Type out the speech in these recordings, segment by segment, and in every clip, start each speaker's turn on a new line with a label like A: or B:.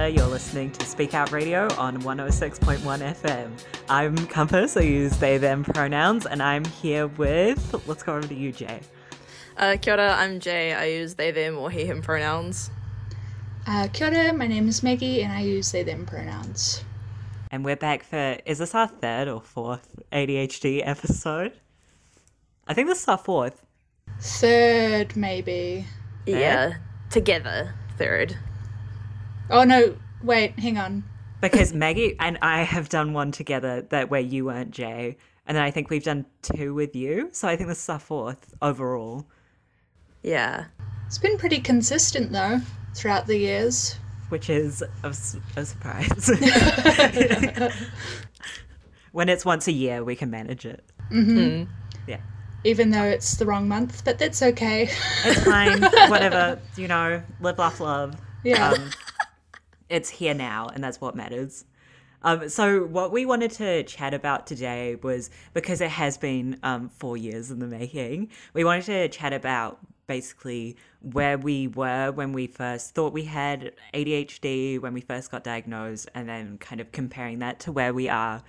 A: Canada. You're listening to Speak Out Radio on 106.1 FM. I'm Compass, I use they, them pronouns, and I'm here with. Let's go over to you, Jay.
B: Uh, kia ora, I'm Jay. I use they, them, or he, him pronouns.
C: Uh, kia ora, my name is Maggie, and I use they, them pronouns.
A: And we're back for. Is this our third or fourth ADHD episode? I think this is our fourth.
C: Third, maybe.
B: Yeah, together, third.
C: Oh no, wait, hang on.
A: Because Maggie and I have done one together that where you weren't Jay, and then I think we've done two with you. So I think this is our fourth overall.
B: Yeah.
C: It's been pretty consistent though throughout the years.
A: which is a surprise. when it's once a year, we can manage it.
B: Mm.
A: Yeah,
C: Even though it's the wrong month, but that's okay.
A: it's fine. Whatever, you know, live, laugh, love.
C: Yeah.
A: Um, it's here now, and that's what matters. Um, so, what we wanted to chat about today was because it has been um, four years in the making, we wanted to chat about basically where we were when we first thought we had ADHD, when we first got diagnosed, and then kind of comparing that to where we are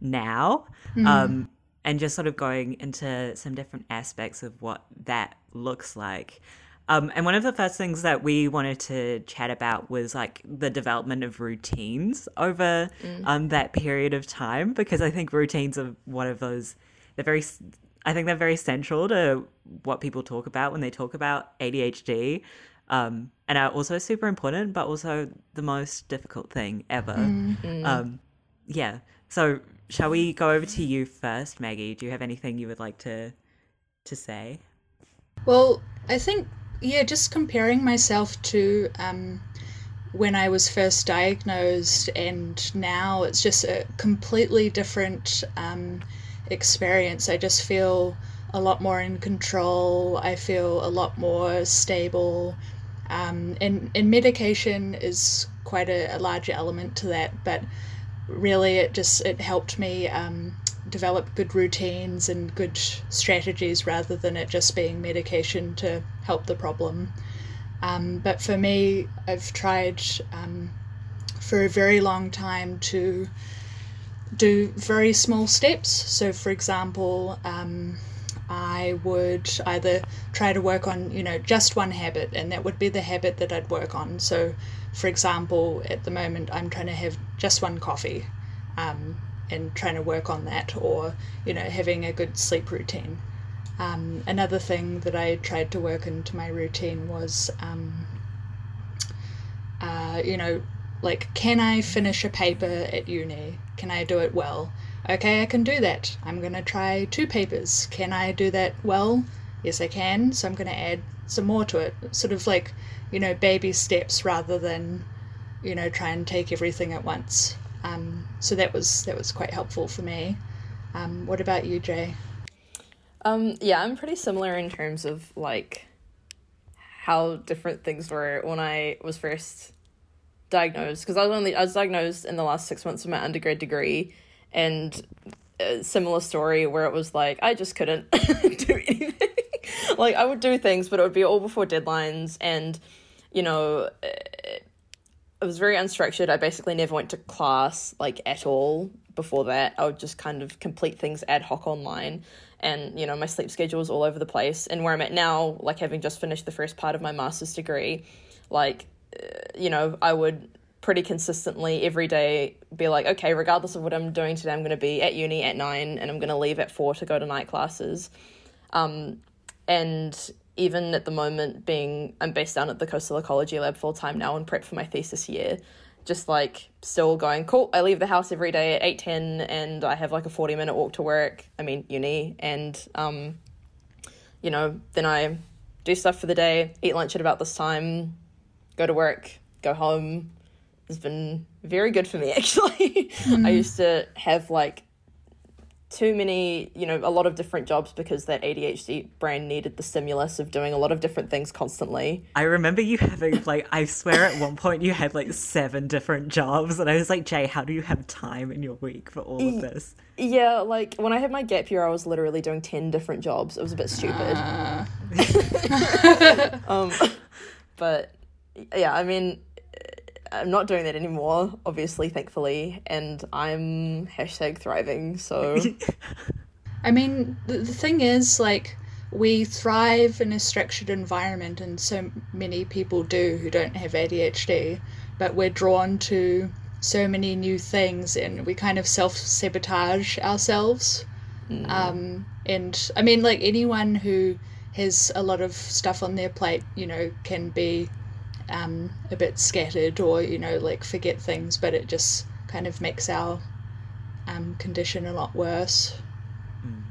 A: now. Um, and just sort of going into some different aspects of what that looks like. Um, and one of the first things that we wanted to chat about was like the development of routines over um, that period of time, because I think routines are one of those, they're very, s- I think they're very central to what people talk about when they talk about ADHD. Um, and are also super important, but also the most difficult thing ever. Um, yeah. So shall we go over to you first, Maggie? Do you have anything you would like to to say?
C: Well, I think, yeah, just comparing myself to um, when I was first diagnosed and now, it's just a completely different um, experience. I just feel a lot more in control, I feel a lot more stable. Um, and, and medication is quite a, a large element to that, but really it just it helped me um, develop good routines and good strategies rather than it just being medication to help the problem. Um, but for me, I've tried um, for a very long time to do very small steps. So, for example, um, I would either try to work on, you know, just one habit, and that would be the habit that I'd work on. So, for example, at the moment, I'm trying to have just one coffee um, and trying to work on that, or, you know, having a good sleep routine. Um, another thing that I tried to work into my routine was, um, uh, you know, like, can I finish a paper at uni? Can I do it well? Okay, I can do that. I'm going to try two papers. Can I do that well? Yes, I can. So I'm going to add some more to it. Sort of like, you know, baby steps rather than, you know, try and take everything at once. Um, so that was that was quite helpful for me. Um, what about you, Jay?
B: Um, yeah, I'm pretty similar in terms of like how different things were when I was first diagnosed because I was only I was diagnosed in the last six months of my undergrad degree, and a similar story where it was like I just couldn't do anything. like I would do things, but it would be all before deadlines, and you know. It was very unstructured. I basically never went to class like at all before that. I would just kind of complete things ad hoc online and you know my sleep schedule was all over the place and where i'm at now like having just finished the first part of my master's degree like uh, you know i would pretty consistently every day be like okay regardless of what i'm doing today i'm going to be at uni at 9 and i'm going to leave at 4 to go to night classes um, and even at the moment being i'm based down at the coastal ecology lab full time now and prep for my thesis year. Just like still going cool i leave the house every day at 8.10 and i have like a 40 minute walk to work i mean uni and um you know then i do stuff for the day eat lunch at about this time go to work go home. It's been very good for me actually. I used to have like too many, you know, a lot of different jobs because that ADHD brain needed the stimulus of doing a lot of different things constantly.
A: I remember you having like I swear at one point you had like seven different jobs, and I was like, Jay, how do you have time in your week for all of this?
B: Yeah, like when I had my gap year, I was literally doing 10 different jobs. It was a bit stupid. um, but yeah, I mean, I'm not doing that anymore, obviously, thankfully, and I'm hashtag thriving. So,
C: I mean, the, the thing is, like, we thrive in a structured environment, and so many people do who don't have ADHD, but we're drawn to so many new things, and we kind of self sabotage ourselves. Mm. Um, and I mean, like, anyone who has a lot of stuff on their plate, you know, can be um, a bit scattered or you know like forget things, but it just kind of makes our um, condition a lot worse.
A: Mm.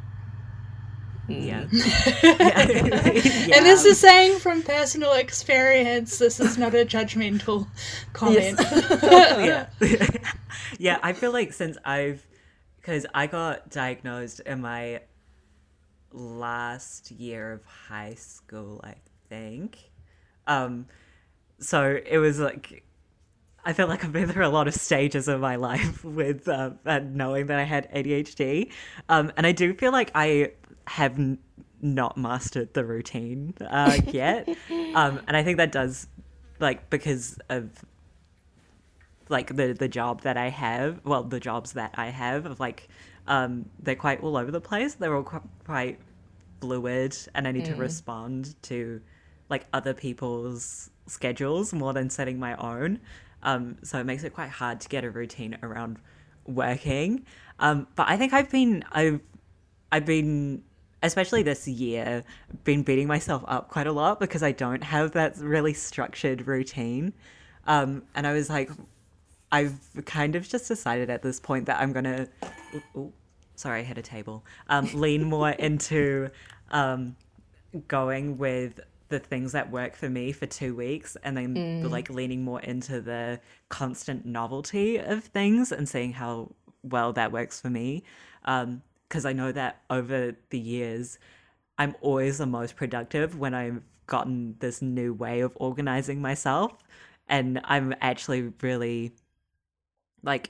A: Yeah.
C: yeah. And this is saying from personal experience. This is not a judgmental comment.
A: Yes. yeah. yeah, I feel like since I've because I got diagnosed in my last year of high school, I think. Um, so it was like I feel like I've been through a lot of stages of my life with uh, knowing that I had ADHD, um, and I do feel like I have n- not mastered the routine uh, yet, um, and I think that does like because of like the the job that I have, well, the jobs that I have of like um, they're quite all over the place. They're all quite fluid, and I need mm. to respond to like other people's schedules more than setting my own. Um, so it makes it quite hard to get a routine around working. Um, but I think I've been I've I've been especially this year been beating myself up quite a lot because I don't have that really structured routine. Um, and I was like, I've kind of just decided at this point that I'm gonna. Ooh, ooh, sorry, I hit a table. Um, lean more into um, going with the things that work for me for two weeks and then mm. like leaning more into the constant novelty of things and seeing how well that works for me because um, i know that over the years i'm always the most productive when i've gotten this new way of organizing myself and i'm actually really like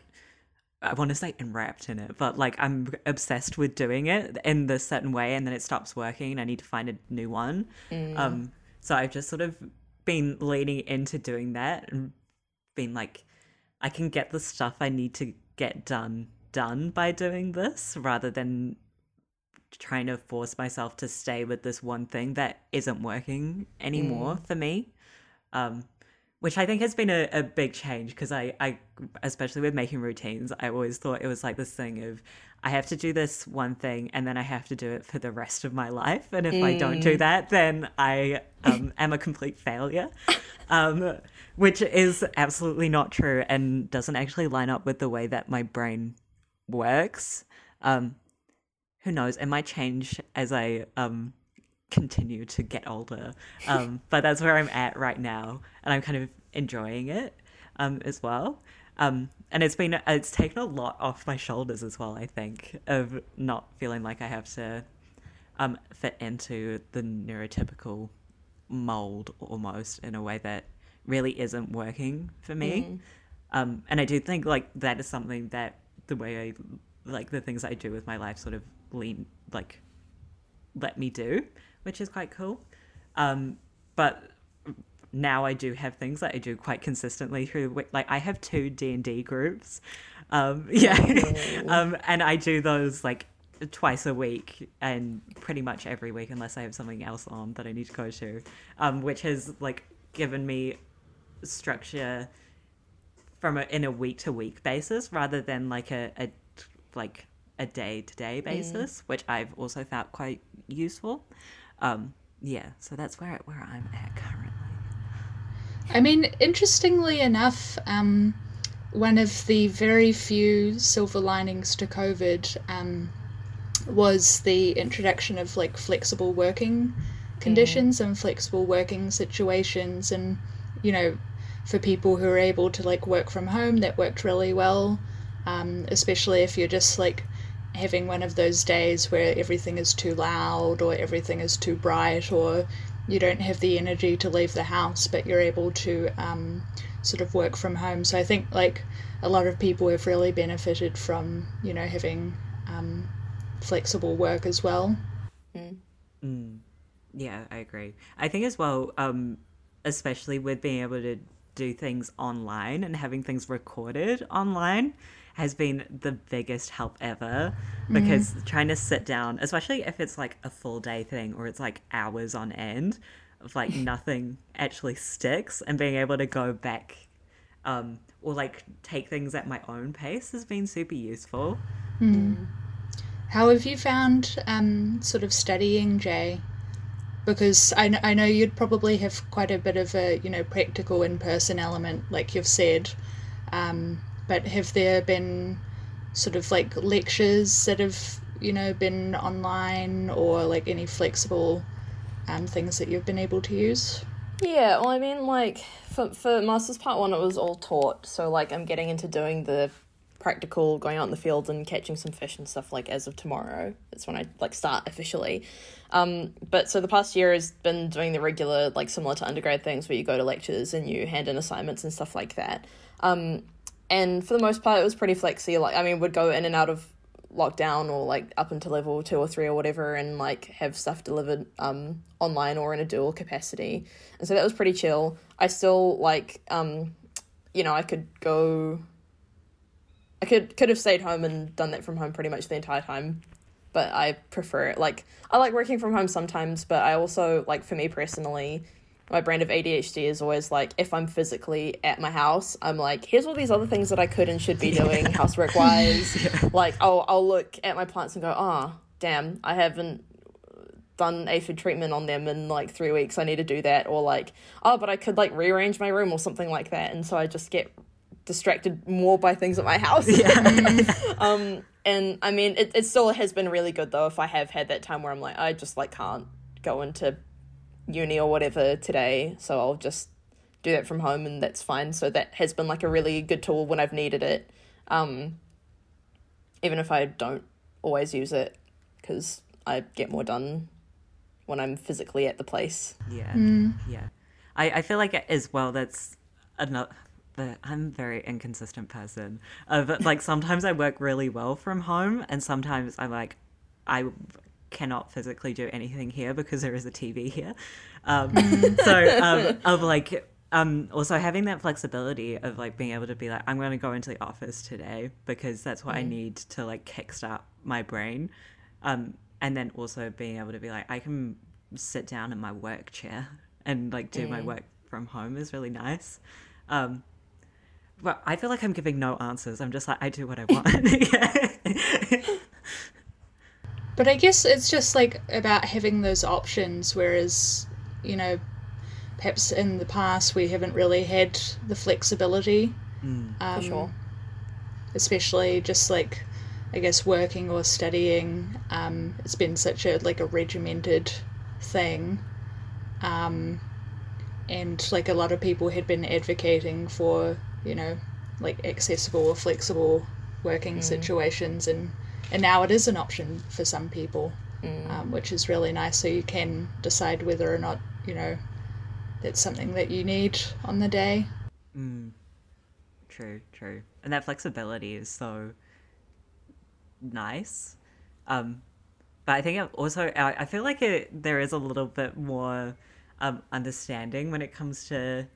A: I want to say enwrapped in it, but like I'm obsessed with doing it in this certain way, and then it stops working. And I need to find a new one. Mm. Um, so I've just sort of been leaning into doing that and been like, I can get the stuff I need to get done done by doing this, rather than trying to force myself to stay with this one thing that isn't working anymore mm. for me. Um, which I think has been a, a big change because I, I, especially with making routines, I always thought it was like this thing of I have to do this one thing and then I have to do it for the rest of my life. And if mm. I don't do mm. that, then I um, am a complete failure, um, which is absolutely not true and doesn't actually line up with the way that my brain works. Um, who knows? It might change as I um, continue to get older. Um, but that's where I'm at right now, and I'm kind of enjoying it um, as well. Um, and it's been it's taken a lot off my shoulders as well. I think of not feeling like I have to um, fit into the neurotypical mold almost in a way that really isn't working for me. Mm. Um, and I do think like that is something that the way I like the things I do with my life sort of lean like let me do which is quite cool. Um, but now I do have things that I do quite consistently through like I have two D and D groups, um, yeah, oh. um, and I do those like twice a week and pretty much every week unless I have something else on that I need to go to, um, which has like given me structure from a in a week to week basis rather than like a, a like a day to day basis, mm. which I've also found quite useful. Um, yeah, so that's where where I'm at currently.
C: I mean, interestingly enough, um, one of the very few silver linings to COVID um, was the introduction of like flexible working conditions mm. and flexible working situations, and you know, for people who are able to like work from home, that worked really well. Um, especially if you're just like having one of those days where everything is too loud or everything is too bright or you don't have the energy to leave the house but you're able to um, sort of work from home so i think like a lot of people have really benefited from you know having um, flexible work as well
A: mm. Mm. yeah i agree i think as well um, especially with being able to do things online and having things recorded online has been the biggest help ever because mm. trying to sit down, especially if it's like a full day thing or it's like hours on end of like nothing actually sticks and being able to go back um, or like take things at my own pace has been super useful.
C: Mm. How have you found um, sort of studying, Jay? Because I, I know you'd probably have quite a bit of a you know practical in person element, like you've said. Um, but have there been sort of like lectures that have you know been online or like any flexible um, things that you've been able to use?
B: Yeah, well, I mean, like for for masters part one, it was all taught. So like, I'm getting into doing the practical, going out in the field and catching some fish and stuff. Like as of tomorrow, that's when I like start officially. Um, but so the past year has been doing the regular, like similar to undergrad things, where you go to lectures and you hand in assignments and stuff like that. Um, and for the most part, it was pretty flexy. Like, I mean, would go in and out of lockdown or like up into level two or three or whatever, and like have stuff delivered um online or in a dual capacity. And so that was pretty chill. I still like um, you know, I could go. I could could have stayed home and done that from home pretty much the entire time, but I prefer it. Like I like working from home sometimes, but I also like for me personally, my brand of ADHD is always like if I'm physically at my house, I'm like, here's all these other things that I could and should be doing housework wise. yeah. Like I'll I'll look at my plants and go, oh damn, I haven't done aphid treatment on them in like three weeks. I need to do that. Or like, oh, but I could like rearrange my room or something like that. And so I just get distracted more by things at my house. Yeah. um, and I mean, it, it still has been really good though. If I have had that time where I'm like, I just like can't go into uni or whatever today, so I'll just do that from home and that's fine. So that has been like a really good tool when I've needed it. Um, even if I don't always use it because I get more done when I'm physically at the place.
A: Yeah. Mm. Yeah. I, I feel like as well that's another but I'm a very inconsistent person. Uh, like sometimes I work really well from home, and sometimes I'm like, I cannot physically do anything here because there is a TV here. Um, so um, of like um, also having that flexibility of like being able to be like I'm going to go into the office today because that's what mm. I need to like kickstart my brain, um, and then also being able to be like I can sit down in my work chair and like do mm. my work from home is really nice. Um, but I feel like I'm giving no answers. I'm just like I do what I want.
C: But I guess it's just like about having those options, whereas, you know, perhaps in the past we haven't really had the flexibility.
A: Mm.
C: Um,
B: For sure.
C: Especially just like, I guess, working or studying. Um, it's been such a like a regimented thing. Um, and like a lot of people had been advocating for, you know, like accessible or flexible working mm. situations and and now it is an option for some people, mm. um, which is really nice. So you can decide whether or not you know that's something that you need on the day.
A: Mm. True, true, and that flexibility is so nice. Um, but I think also I feel like it, there is a little bit more um, understanding when it comes to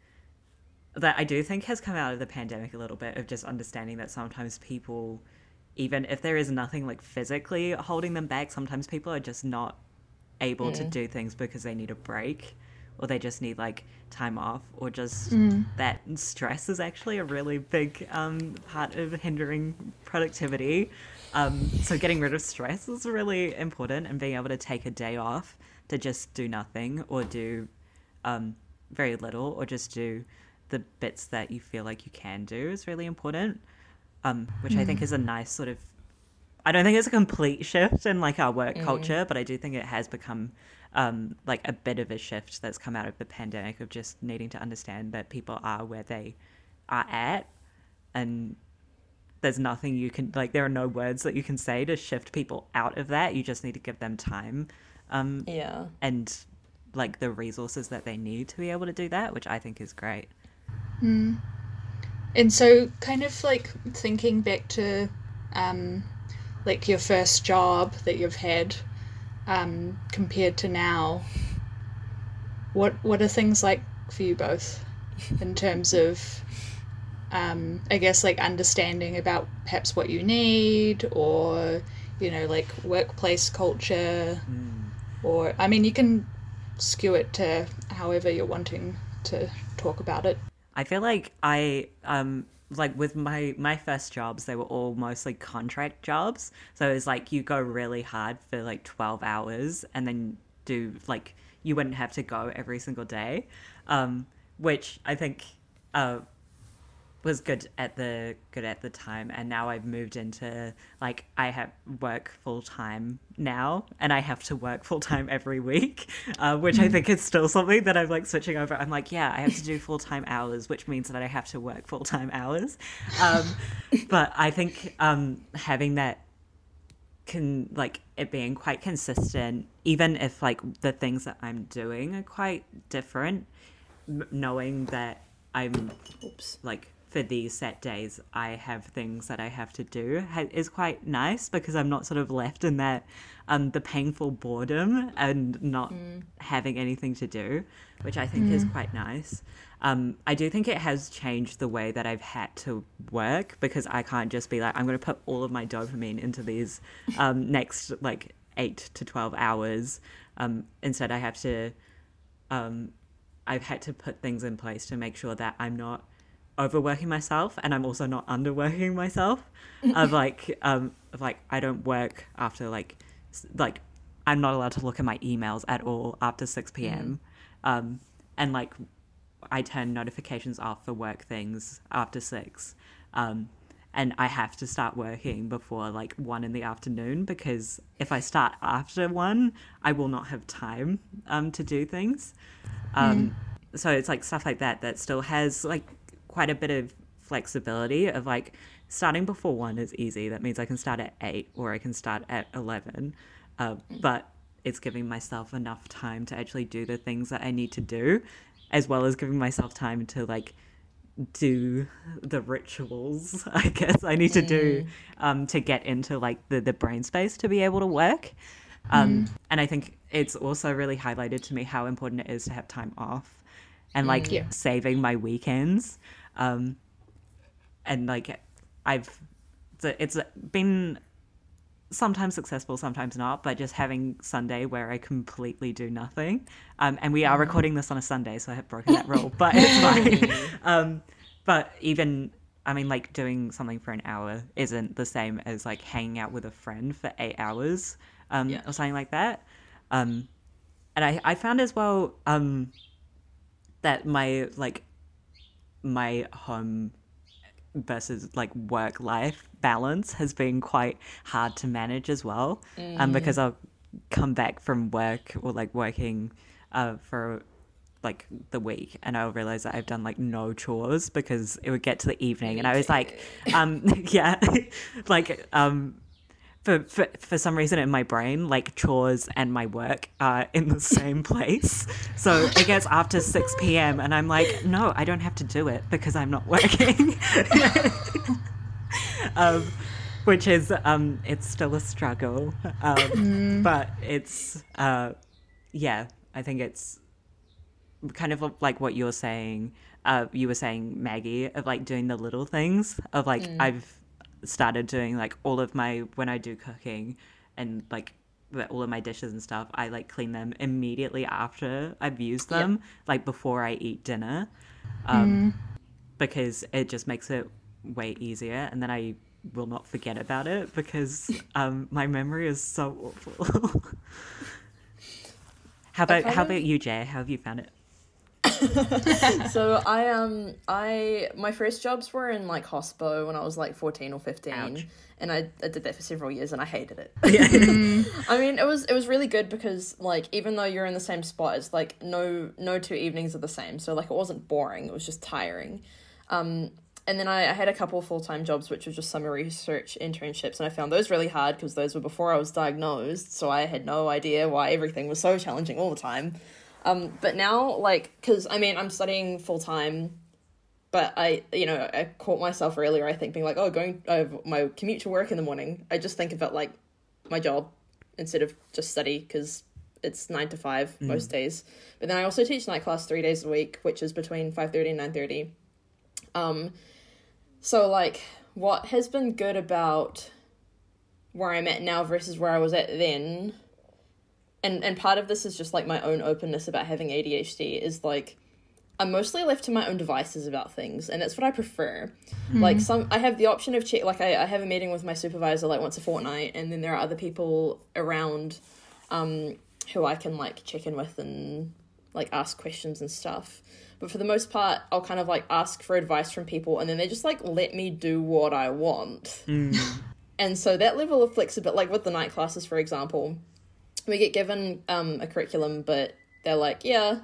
A: that. I do think has come out of the pandemic a little bit of just understanding that sometimes people even if there is nothing like physically holding them back, sometimes people are just not able mm. to do things because they need a break or they just need like time off or just mm. that stress is actually a really big um, part of hindering productivity um, so getting rid of stress is really important and being able to take a day off to just do nothing or do um, very little or just do the bits that you feel like you can do is really important um, which mm. I think mm. is a nice sort of. I don't think it's a complete shift in like our work mm. culture, but I do think it has become um, like a bit of a shift that's come out of the pandemic of just needing to understand that people are where they are at, and there's nothing you can like. There are no words that you can say to shift people out of that. You just need to give them time. Um,
B: yeah.
A: And like the resources that they need to be able to do that, which I think is great.
C: Mm. And so, kind of like thinking back to um, like your first job that you've had um, compared to now, what what are things like for you both? in terms of um, I guess like understanding about perhaps what you need or you know like workplace culture or I mean you can skew it to however you're wanting to talk about it.
A: I feel like I um like with my my first jobs they were all mostly contract jobs. So it's like you go really hard for like 12 hours and then do like you wouldn't have to go every single day um which i think uh was good at the good at the time and now I've moved into like I have work full time now and I have to work full time every week uh, which I think is still something that I'm like switching over I'm like yeah I have to do full time hours which means that I have to work full time hours um, but I think um, having that can like it being quite consistent even if like the things that I'm doing are quite different m- knowing that I'm
B: Oops.
A: like for these set days I have things that I have to do. Ha- is quite nice because I'm not sort of left in that um the painful boredom and not having anything to do which I think is quite nice. Um I do think it has changed the way that I've had to work because I can't just be like I'm going to put all of my dopamine into these um next like 8 to 12 hours. Um instead I have to um, I've had to put things in place to make sure that I'm not overworking myself and I'm also not underworking myself. of like, um, of like I don't work after like, like I'm not allowed to look at my emails at all after six p.m. Um, and like I turn notifications off for work things after six. Um, and I have to start working before like one in the afternoon because if I start after one, I will not have time um, to do things. Um, So it's like stuff like that that still has like quite a bit of flexibility of like starting before one is easy. That means I can start at eight or I can start at 11. Uh, but it's giving myself enough time to actually do the things that I need to do, as well as giving myself time to like do the rituals I guess I need to do um, to get into like the, the brain space to be able to work. Um, And I think it's also really highlighted to me how important it is to have time off and like
C: Yeah.
A: saving my weekends. Um, and like I've, it's, it's been sometimes successful, sometimes not, but just having Sunday where I completely do nothing. Um, and we are recording this on a Sunday, so I have broken that rule, but it's fine. um, but even, I mean, like doing something for an hour isn't the same as like hanging out with a friend for eight hours um,
B: Yeah.
A: or something like that. Um, and I, I found as well um, that my like my home versus like work life balance has been quite hard to manage as well. Um because i'll come back from work or like working uh for like the week and i'll realize that i've done like no chores because it would get to the evening and i was like um yeah like um for, for for some reason in my brain, like chores and my work are in the same place. So it gets after six p.m. and I'm like, no, I don't have to do it because I'm not working. um, which is um, it's still a struggle, um, but it's uh, yeah, I think it's kind of like what you're saying. Uh, you were saying Maggie of like doing the little things of like I've started doing like all of my when I do cooking and like all of my dishes and stuff, I like clean them immediately after I've used them, like before I eat dinner, um, because it just makes it way easier, and then I will not forget about it because um, my memory is so awful. how about how about you, Jay? How have you found it?
B: So I um I my first jobs were in like hospo when I was like fourteen or fifteen,
A: Ouch.
B: and I, I did that for several years and I hated it. I mean, it was it was really good because like even though you're in the same spot, it's like no no two evenings are the same. So like it wasn't boring. It was just tiring. Um, and then I, I had a couple full time jobs, which were just summer research internships, and I found those really hard because those were before I was diagnosed. So I had no idea why everything was so challenging all the time. Um, but now, like, because I mean, I'm studying full time, but I, you know, I caught myself earlier. I think being like, oh, going uh, my commute to work in the morning. I just think of it like my job instead of just study because it's nine to five most days. But then I also teach night class three days a week, which is between five thirty and nine thirty. Um, so like what has been good about where I'm at now versus where I was at then, and and part of this is just like my own openness about having ADHD is like I'm mostly left to my own devices about things, and that's what I prefer. Like some, I have the option of check. Like I, I have a meeting with my supervisor like once a fortnight, and then there are other people around, um, who I can like check in with and like ask questions and stuff. But for the most part, I'll kind of like ask for advice from people, and then they just like let me do what I want. and so that level of flexibility, like with the night classes, for example, we get given um, a curriculum, but they're like, yeah,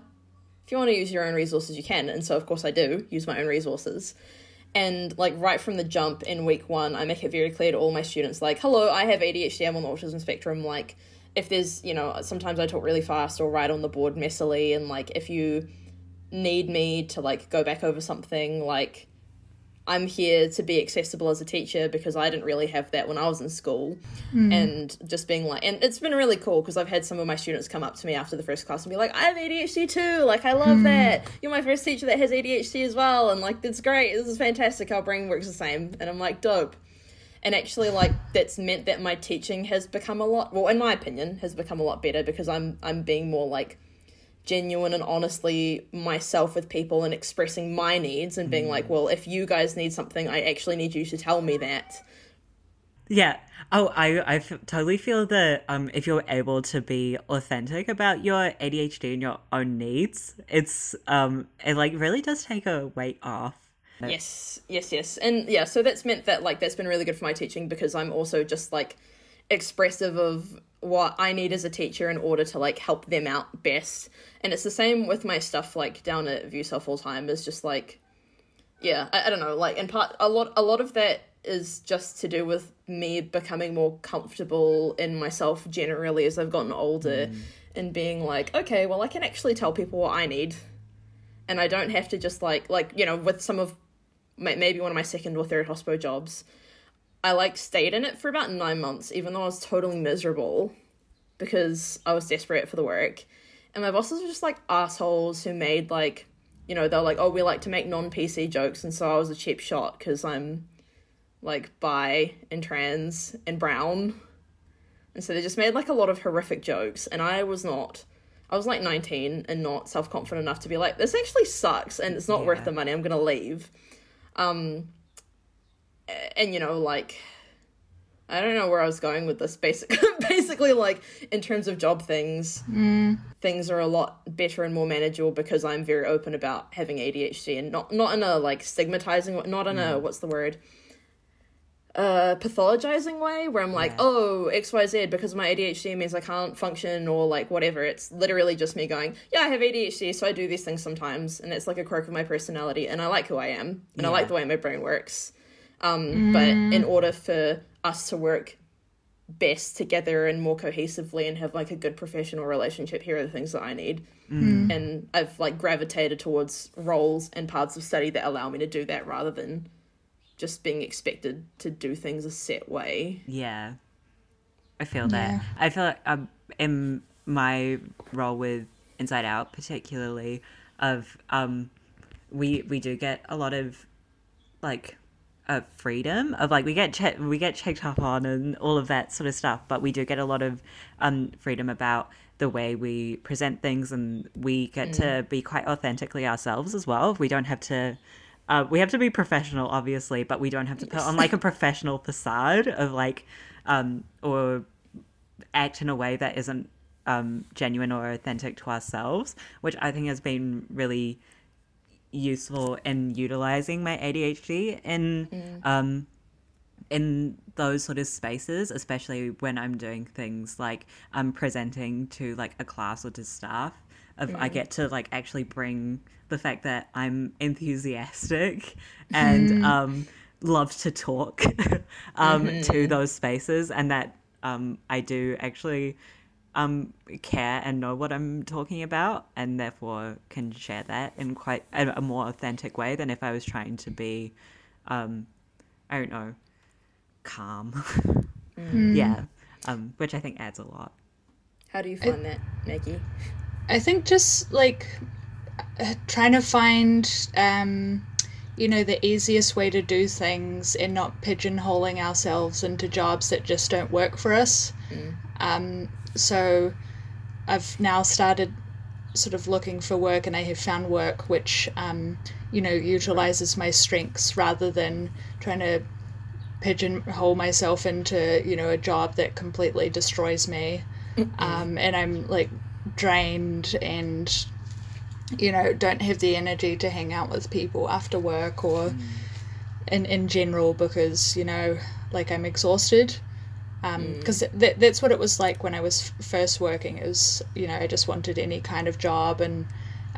B: if you want to use your own resources, you can. And so, of course, I do use my own resources. And like right from the jump in week one, I make it very clear to all my students, like, hello, I have ADHD, I'm on the autism spectrum. Like, if there's, you know, sometimes I talk really fast or write on the board messily, and like, if you need me to like go back over something, like, I'm here to be accessible as a teacher because I didn't really have that when I was in school. Hmm. And just being like, and it's been really cool because I've had some of my students come up to me after the first class and be like, I have ADHD too. Like, I love hmm. that. You're my first teacher that has ADHD as well. And like, it's great. This is fantastic. Our brain works the same. And I'm like, dope. And actually, like, that's meant that my teaching has become a lot, well, in my opinion, has become a lot better because I'm, I'm being more like, genuine and honestly myself with people and expressing my needs and being like, well, if you guys need something, I actually need you to tell me that.
A: Yeah. Oh, I I f- totally feel that um if you're able to be authentic about your ADHD and your own needs, it's um it like really does take a weight off.
B: Yes, yes, yes. And yeah, so that's meant that like that's been really good for my teaching because I'm also just like expressive of what I need as a teacher in order to like help them out best. And it's the same with my stuff like down at VUCEL Full Time is just like yeah, I, I don't know, like in part a lot a lot of that is just to do with me becoming more comfortable in myself generally as I've gotten older mm. and being like, okay, well I can actually tell people what I need. And I don't have to just like like, you know, with some of may- maybe one of my second or third hospo jobs, I like stayed in it for about nine months, even though I was totally miserable because I was desperate for the work. And my bosses were just like assholes who made like, you know, they're like, oh, we like to make non PC jokes. And so I was a cheap shot because I'm like bi and trans and brown. And so they just made like a lot of horrific jokes. And I was not. I was like 19 and not self confident enough to be like, this actually sucks and it's not
A: Yeah.
B: worth the money. I'm going to leave. Um, and you know, like, I don't know where I was going with this. Basically, basically, like in terms of job things, things are a lot better and more manageable because I'm very open about having ADHD and not not in a like stigmatizing, not in a what's the word, uh, pathologizing way where I'm like,
A: Yeah.
B: oh X Y Z because my ADHD means I can't function or like whatever. It's literally just me going, yeah, I have ADHD, so I do these things sometimes, and it's like a quirk of my personality, and I like who I am, and I like the way my brain works. Um, But in order for us to work best together and more cohesively and have like a good professional relationship, here are the things that I need. And I've like gravitated towards roles and paths of study that allow me to do that rather than just being expected to do things a set way.
A: Yeah. I feel that.
C: Yeah.
A: I feel like I'm, in my role with Inside Out, particularly, of um, we we do get a lot of like uh, freedom of like we get che- we get checked up on and all of that sort of stuff, but we do get a lot of um freedom about the way we present things, and we get to be quite authentically ourselves as well. We don't have to. Uh, we have to be professional, obviously, but we don't have to put on like a professional facade of like, um, or act in a way that isn't um, genuine or authentic to ourselves, which I think has been really useful in utilizing my ADHD in um, in those sort of spaces, especially when I'm doing things like I'm presenting to like a class or to staff. Of I get to like actually bring the fact that I'm enthusiastic and um, love to talk um, to those spaces, and that um, I do actually um, care and know what I'm talking about, and therefore can share that in quite a, a more authentic way than if I was trying to be, um, I don't know, calm. yeah, um, which I think adds a lot.
B: How do you find that, Maggie?
C: I think just like uh, trying to find, um, you know, the easiest way to do things and not pigeonholing ourselves into jobs that just don't work for us. Um, so I've now started sort of looking for work and I have found work which, um, you know, utilizes my strengths rather than trying to pigeonhole myself into, you know, a job that completely destroys me. Um, and I'm like drained and, you know, don't have the energy to hang out with people after work or in, in general because, you know, like I'm exhausted because that, that's what it was like when I was f- first working. Is you know I just wanted any kind of job, and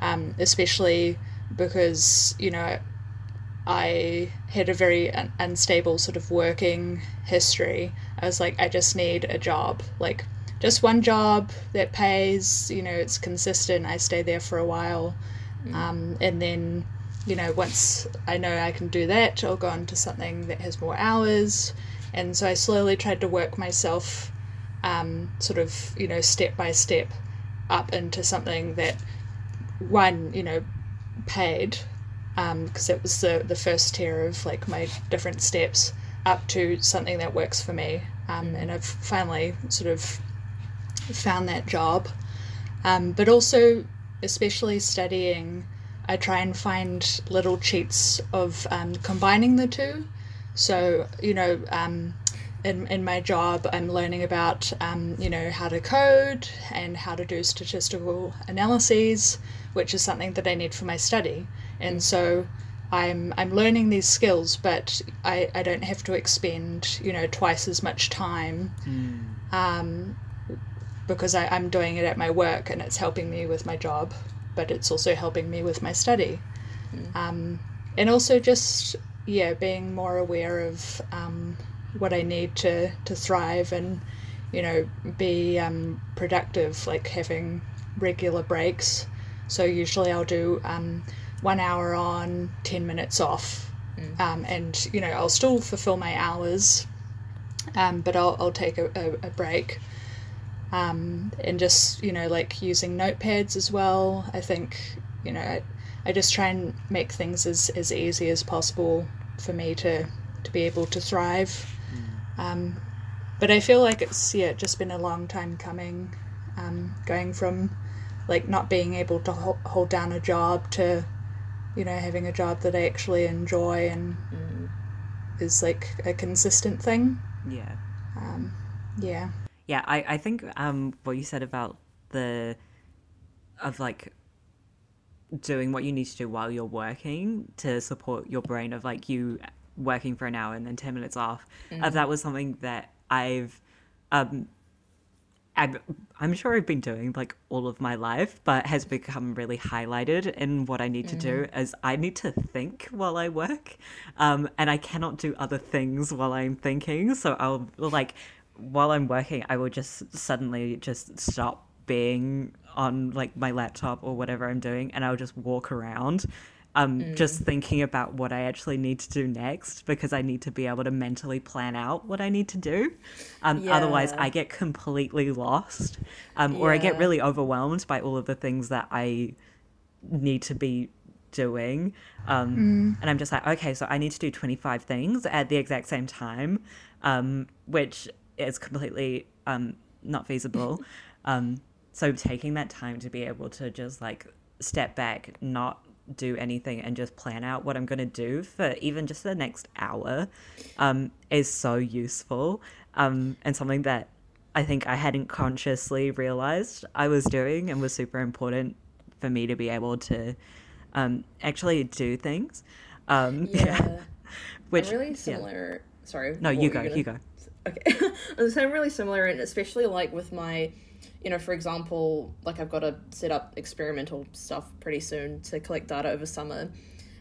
C: um, especially because you know I had a very un- unstable sort of working history. I was like, I just need a job, like just one job that pays. You know, it's consistent. I stay there for a while, um, and then you know once I know I can do that, I'll go on to something that has more hours and so I slowly tried to work myself, um, sort of you know step by step, up into something that one you know paid, because it was the the first tier of like my different steps up to something that works for me, um, and I've finally sort of found that job, um, but also especially studying. I try and find little cheats of um, combining the two. So, you know, um, in, in my job, I'm learning about, um, you know, how to code and how to do statistical analyses, which is something that I need for my study. And so I'm, I'm learning these skills, but I, I don't have to expend, you know, twice as much time um, because I, I'm doing it at my work and it's helping me with my job, but it's also helping me with my study. Um, and also just yeah, being more aware of um, what I need to, to thrive and, you know, be um, productive, like having regular breaks. So usually I'll do um, one hour on, 10 minutes off. Um, and, you know, I'll still fulfill my hours, um, but I'll, I'll take a, a, a break. Um, and just, you know, like using notepads as well. I think, you know, I, just try and make things as, as easy as possible for me to, to be able to thrive. Um, but I feel like it's yeah just been a long time coming, um, going from like not being able to ho- hold down a job to, you know, having a job that I actually enjoy and is like a consistent thing.
A: Yeah.
C: Yeah.
A: Yeah, I, I think um what you said about the of like doing what you need to do while you're working to support your brain of like you working for an hour and then 10 minutes off uh, that was something that i've um I'm, I'm sure I've been doing like all of my life, but has become really highlighted in what I need to do as I need to think while I work. Um, and I cannot do other things while I'm thinking. So I'll like, while I'm working, I will just suddenly just stop being on like my laptop or whatever I'm doing and I'll just walk around. Um, just thinking about what I actually need to do next because I need to be able to mentally plan out what I need to do. Um, Otherwise, I get completely lost um, or I get really overwhelmed by all of the things that I need to be doing. Um, And I'm just like, okay, so I need to do 25 things at the exact same time, um, which is completely um, not feasible. um, so taking that time to be able to just like step back, not do anything and just plan out what I'm going to do for even just the next hour um, is so useful um, and something that I think I hadn't consciously realized I was doing and was super important for me to be able to um, actually do things. Um,
B: Yeah.
A: Which,
B: I'm really
A: yeah.
B: similar. Sorry.
A: No, you go,
B: gonna-
A: you go.
B: Okay. I'm really similar, and especially like with my, you know, for example, like I've got to set up experimental stuff pretty soon to collect data over summer,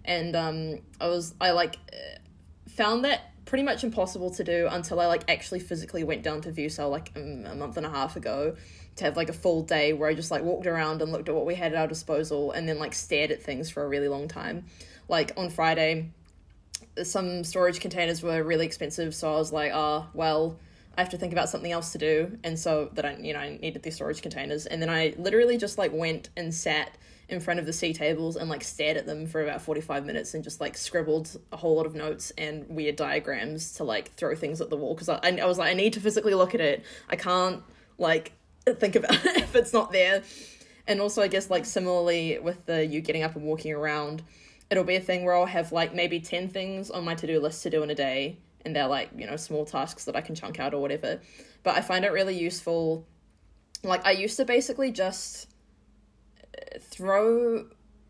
B: and um, I was I like uh, found that pretty much impossible to do until I like actually physically went down to VUCEL like um, a month and a half ago to have like a full day where I just like walked around and looked at what we had at our disposal and then like stared at things for a really long time. Like on Friday, some storage containers were really expensive, so I was like, oh, well, I have to think about something else to do, and so that I, you know, I needed these storage containers, and then I literally just like went and sat in front of the sea tables and like stared at them for about 45 minutes and just like scribbled a whole lot of notes and weird diagrams to like throw things at the wall because I, I was like I need to physically look at it. I can't like think about it if it's not there. And also I guess like similarly with the you getting up and walking around it'll be a thing where I'll have like maybe 10 things on my to-do list to do in a day and they're like you know small tasks that I can chunk out or whatever but I find it really useful like I used to basically just uh, throw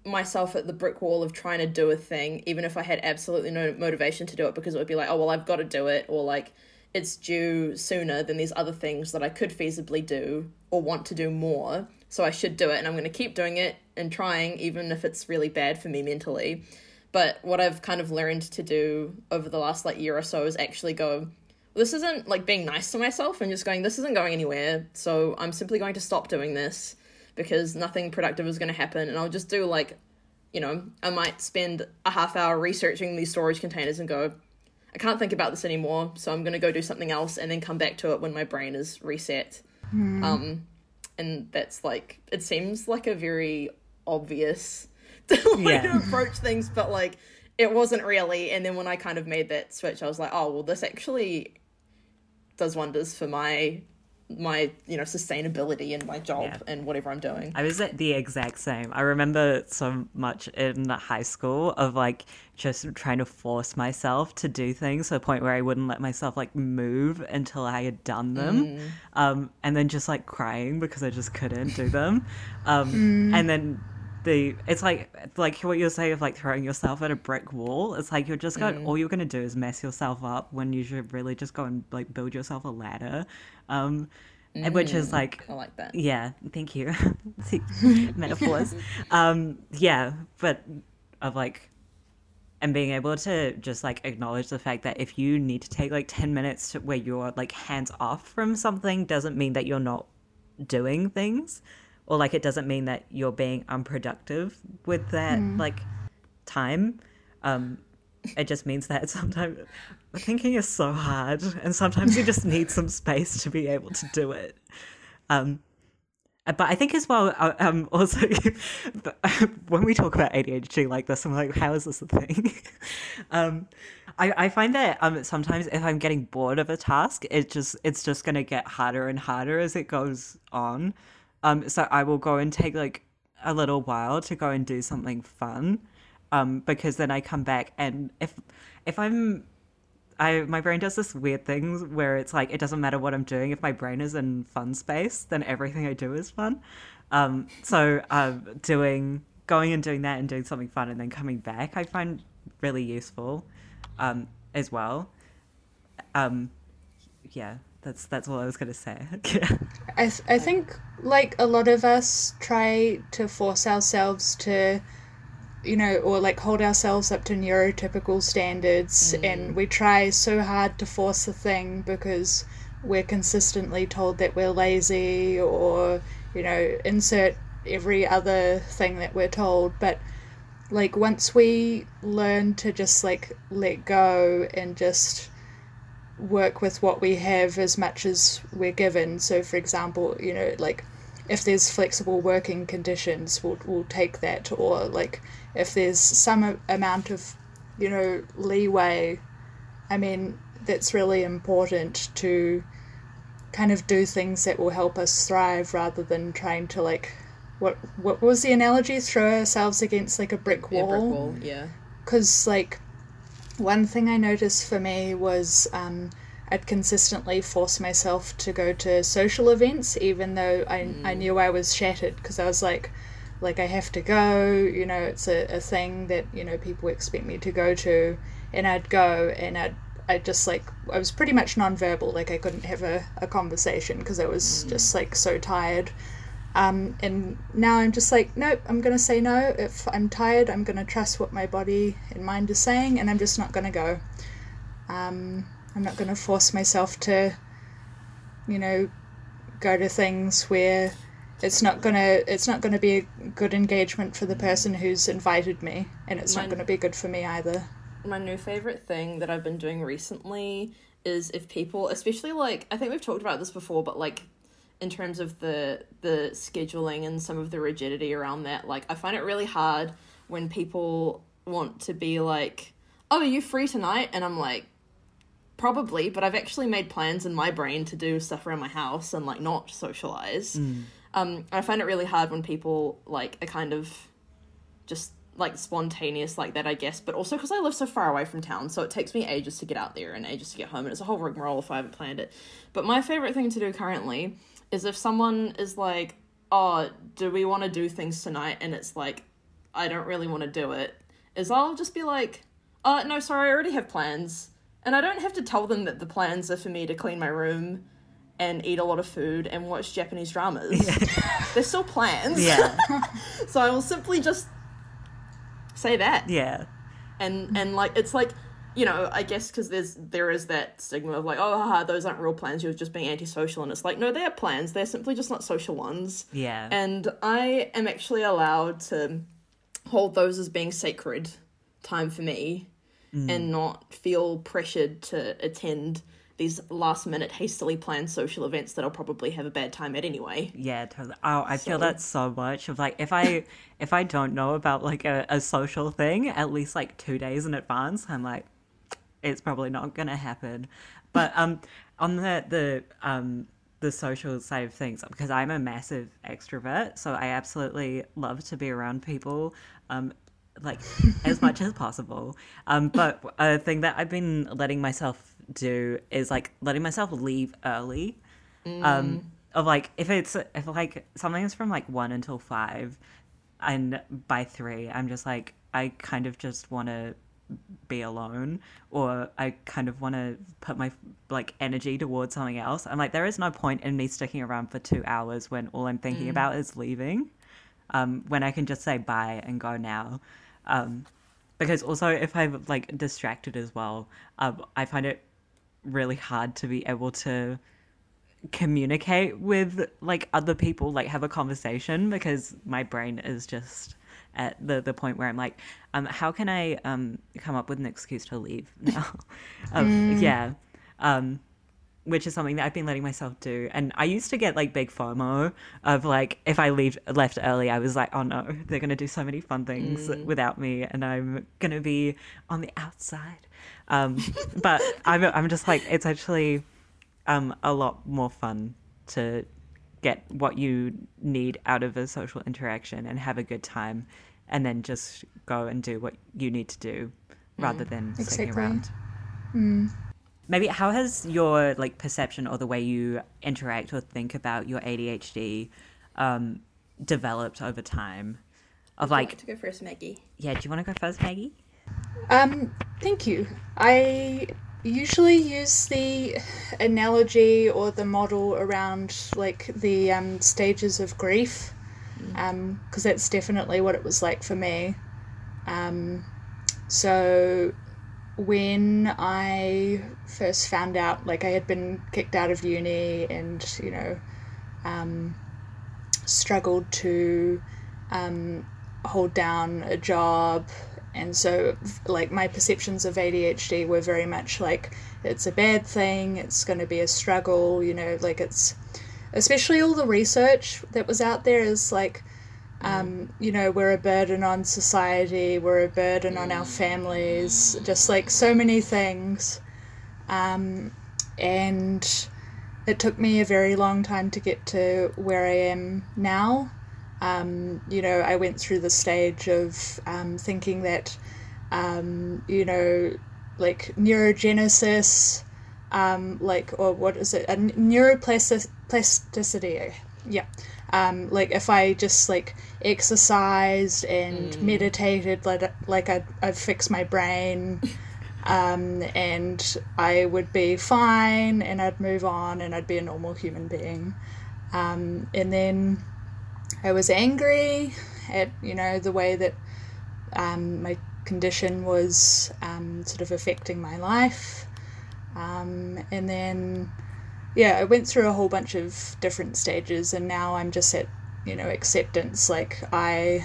B: myself at the brick wall of trying to do a thing, even if I had absolutely no motivation to do it, because it would be like, oh, well, I've got to do it, or like it's due sooner than these other things that I could feasibly do or want to do more. So I should do it, and I'm going to keep doing it and trying, even if it's really bad for me mentally. But what I've kind of learned to do over the last like year or so is actually go, this isn't like being nice to myself and just going, this isn't going anywhere. So I'm simply going to stop doing this because nothing productive is going to happen. And I'll just do like, you know, I might spend a half hour researching these storage containers and go, I can't think about this anymore, so I'm going to go do something else and then come back to it when my brain is reset. Mm. Um, and that's like, it seems like a very obvious way yeah. to approach things, but like, it wasn't really. And then when I kind of made that switch, I was like, oh, well, this actually does wonders for my my you know sustainability in my job yeah. and whatever I'm doing.
A: I was at the exact same. I remember so much in high school of like just trying to force myself to do things to the point where I wouldn't let myself like move until I had done them, mm. um, and then just like crying because I just couldn't do them, um, mm. and then. The, it's like like what you're saying of like throwing yourself at a brick wall. It's like you're just going mm. all you're gonna do is mess yourself up when you should really just go and like build yourself a ladder um, mm, which is mm, like
B: I like that.
A: Yeah, thank you. Metaphors. um, yeah, but of like and being able to just like acknowledge the fact that if you need to take like 10 minutes to where you're like hands off from something doesn't mean that you're not doing things or like it doesn't mean that you're being unproductive with that mm. like time um it just means that sometimes thinking is so hard, and sometimes you just need some space to be able to do it. Um, but I think as well, uh, um, also when we talk about ADHD like this, I'm like, how is this a thing? um, I, I find that um, sometimes if I'm getting bored of a task, it just it's just gonna get harder and harder as it goes on. Um, so I will go and take like a little while to go and do something fun um, because then I come back and if if I'm I my brain does this weird thing where it's like it doesn't matter what I'm doing if my brain is in fun space then everything I do is fun. Um, so um, doing going and doing that and doing something fun and then coming back I find really useful um, as well. Um, yeah, that's that's all I was gonna say.
C: I th- I think like a lot of us try to force ourselves to you know, or like hold ourselves up to neurotypical standards, mm. and we try so hard to force the thing because we're consistently told that we're lazy, or you know, insert every other thing that we're told. But like once we learn to just like let go and just work with what we have as much as we're given. So, for example, you know, like if there's flexible working conditions, we'll, we'll take that. Or like if there's some amount of, you know, leeway, I mean, that's really important to kind of do things that will help us thrive rather than trying to like what what was the analogy? Throw ourselves against like a brick wall,
B: yeah, brick wall? yeah.
C: Because like one thing i noticed for me was um, I'd consistently force myself to go to social events, even though I, mm. I knew I was shattered because I was like, like I have to go, you know, it's a, a thing that, you know, people expect me to go to. And I'd go and I'd, I just like, I was pretty much nonverbal. Like I couldn't have a, a conversation because I was mm. just like so tired. Um, and now I'm just like, nope, I'm going to say no. If I'm tired, I'm going to trust what my body and mind is saying, and I'm just not going to go. Um, I'm not going to force myself to, you know, go to things where it's not gonna it's not gonna be a good engagement for the person who's invited me, and it's my, not gonna be good for me either.
B: My new favorite thing that I've been doing recently is if people, especially like I think we've talked about this before, but like in terms of the the scheduling and some of the rigidity around that, like I find it really hard when people want to be like, "Oh, are you free tonight?" and I'm like, "Probably," but I've actually made plans in my brain to do stuff around my house and like not socialize. Um, I find it really hard when people like are kind of just like spontaneous like that, I guess. But also because I live so far away from town, so it takes me ages to get out there and ages to get home, and it's a whole rigmarole if I haven't planned it. But my favorite thing to do currently is if someone is like, "Oh, do we want to do things tonight?" and it's like, I don't really want to do it. Is I'll just be like, "Uh, no, sorry, I already have plans," and I don't have to tell them that the plans are for me to clean my room and eat a lot of food and watch Japanese dramas. They're still plans.
A: Yeah.
B: So I will simply just say that.
A: yeah.
B: And and like it's like you know, I guess because there's there is that stigma of like, oh, haha, those aren't real plans. You're just being antisocial, and it's like, no, they're plans. They're simply just not social ones.
A: Yeah.
B: And I am actually allowed to hold those as being sacred time for me, and not feel pressured to attend these last minute hastily planned social events that I'll probably have a bad time at anyway.
A: Yeah, totally. Oh, I feel that so much. Of like, if I if I don't know about like a, a social thing at least like two days in advance, I'm like, it's probably not gonna happen. But um, on the the um the social side of things, because I'm a massive extrovert, so I absolutely love to be around people. Um, like as much as possible. Um, but a thing that I've been letting myself do is like letting myself leave early. Um of like if it's if like something's from like one until five and by three i'm just like i kind of just want to be alone or i kind of want to put my like energy towards something else. I'm like there is no point in me sticking around for two hours when all i'm thinking about is leaving um when i can just say bye and go now um because also if i'm like distracted as well um i find it really hard to be able to communicate with like other people like have a conversation because my brain is just at the the point where i'm like um how can i um come up with an excuse to leave now? Um yeah. Um which is something that I've been letting myself do. And I used to get like big FOMO of like if I leave left early, I was like, oh no, they're gonna do so many fun things without me, and I'm gonna be on the outside. Um, but I'm I'm just like it's actually um a lot more fun to get what you need out of a social interaction and have a good time, and then just go and do what you need to do rather than sitting
C: Exactly.
A: around. Maybe how has your like perception or the way you interact or think about your ADHD um, developed over time? Of like,
B: to go first, Maggie.
A: yeah, do you want to go first, Maggie?
C: Um, thank you. I usually use the analogy or the model around like the um, stages of grief, because that's definitely what it was like for me. Um, so when I first found out, like I had been kicked out of uni and you know, um, struggled to um, hold down a job. And so like my perceptions of ADHD were very much like it's a bad thing it's going to be a struggle you know like it's especially all the research that was out there is like um, you know we're a burden on society we're a burden on our families just like so many things um, and it took me a very long time to get to where I am now. Um, you know, I went through the stage of um, thinking that, um, you know, like neurogenesis, um, like, or what is it, a neuroplasticity, yeah. Um, like if I just like exercised and meditated, like like I'd, I'd fix my brain, um, and I would be fine, and I'd move on, and I'd be a normal human being, um, and then I was angry at you know the way that um, my condition was um, sort of affecting my life, um, and then yeah, I went through a whole bunch of different stages, and now I'm just at you know acceptance. Like I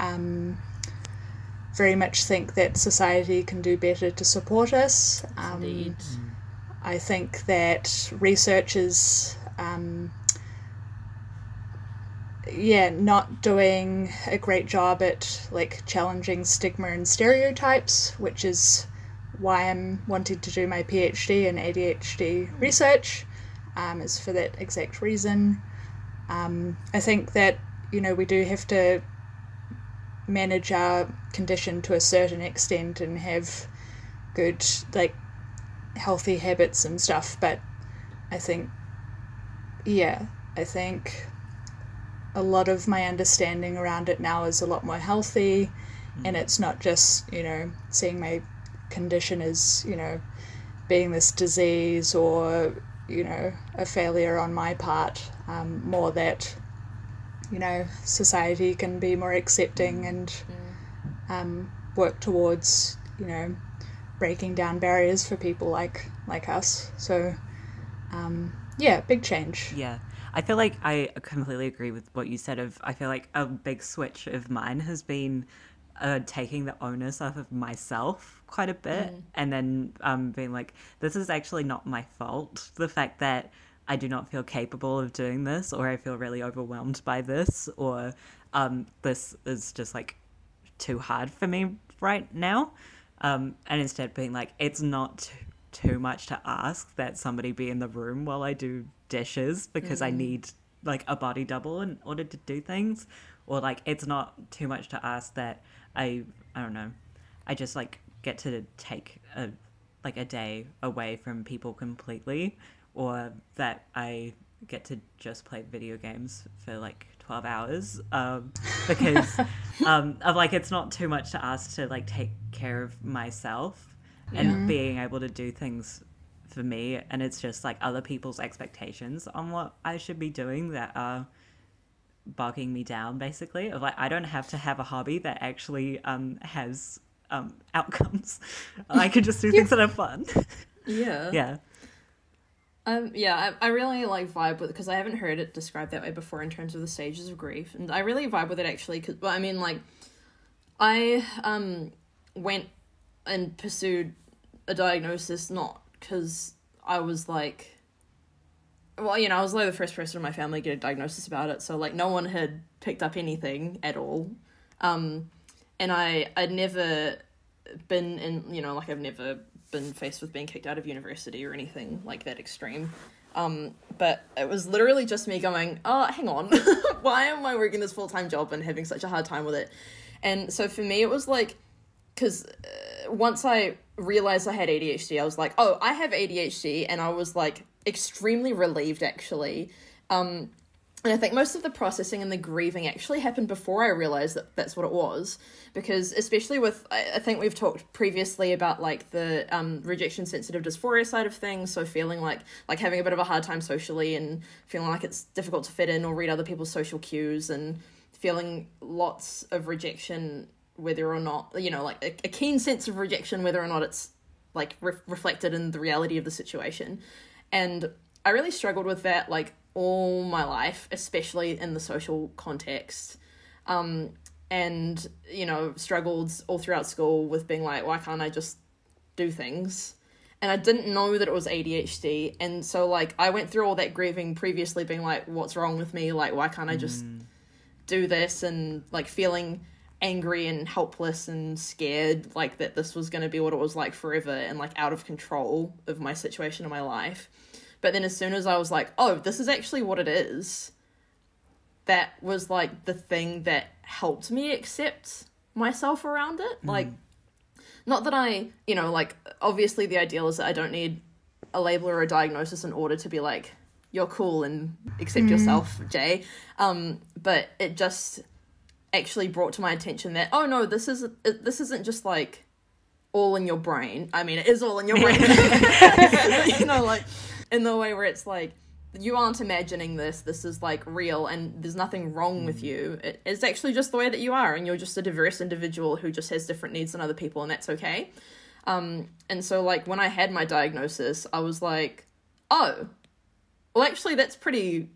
C: um, very much think that society can do better to support us. Um,
B: Indeed.
C: I think that researchers, um, yeah, not doing a great job at like challenging stigma and stereotypes, which is why I'm wanting to do my PhD in ADHD research, um, is for that exact reason. Um, I think that you know we do have to manage our condition to a certain extent and have good like healthy habits and stuff but i think yeah i think a lot of my understanding around it now is a lot more healthy mm. and it's not just you know seeing my condition as you know being this disease or you know a failure on my part um, more that you know society can be more accepting and mm. um, work towards you know breaking down barriers for people like like us. So um, yeah, big change.
A: Yeah. I feel like I completely agree with what you said of I feel like a big switch of mine has been uh, taking the onus off of myself quite a bit mm. and then um, being like this is actually not my fault the fact that I do not feel capable of doing this or I feel really overwhelmed by this or um, this is just like too hard for me right now. Um, and instead being like, it's not too much to ask that somebody be in the room while I do dishes because mm. I need like a body double in order to do things, or like it's not too much to ask that I I don't know, I just like get to take a like a day away from people completely, or that I get to just play video games for like 12 hours um, because um, of like it's not too much to ask to like take care of myself and yeah. being able to do things for me and it's just like other people's expectations on what I should be doing that are bogging me down basically. Of like I don't have to have a hobby that actually um, has um, outcomes. I can just do things that are fun.
B: Yeah.
A: Yeah
B: um, yeah, I, I really like vibe with because I haven't heard it described that way before in terms of the stages of grief, and I really vibe with it actually. Cause, well, I mean, like, I um went and pursued a diagnosis not because I was like, well, you know, I was like the first person in my family to get a diagnosis about it, so like no one had picked up anything at all, um, and I I'd never been in, you know, like I've never been faced with being kicked out of university or anything like that extreme. Um, but it was literally just me going, oh, hang on, why am I working this full time job and having such a hard time with it? And so for me, it was like, because uh, once I realized I had ADHD, I was like, oh, I have ADHD, and I was like extremely relieved actually. Um, and I think most of the processing and the grieving actually happened before I realized that that's what it was. Because, especially with, I think we've talked previously about like the um, rejection sensitive dysphoria side of things. So, feeling like, like having a bit of a hard time socially and feeling like it's difficult to fit in or read other people's social cues and feeling lots of rejection, whether or not, you know, like a, a keen sense of rejection, whether or not it's like re- reflected in the reality of the situation. And I really struggled with that, like, all my life, especially in the social context. Um, and, you know, struggled all throughout school with being like, why can't I just do things? And I didn't know that it was ADHD. And so, like, I went through all that grieving previously, being like, what's wrong with me? Like, why can't I just mm. do this? And, like, feeling angry and helpless and scared, like, that this was going to be what it was like forever and, like, out of control of my situation in my life. But then as soon as I was like, oh, this is actually what it is, that was like the thing that helped me accept myself around it. Mm. Like, not that I, you know, like, obviously the ideal is that I don't need a label or a diagnosis in order to be like, you're cool and accept mm. yourself, Jay. Um, but it just actually brought to my attention that, oh no, this is this isn't just like all in your brain. I mean, it is all in your brain. you know, like in the way where it's like you aren't imagining this this is like real and there's nothing wrong with mm. you. It, it's actually just the way that you are and you're just a diverse individual who just has different needs than other people and that's okay. Um and so like when i had my diagnosis i was like oh well actually that's pretty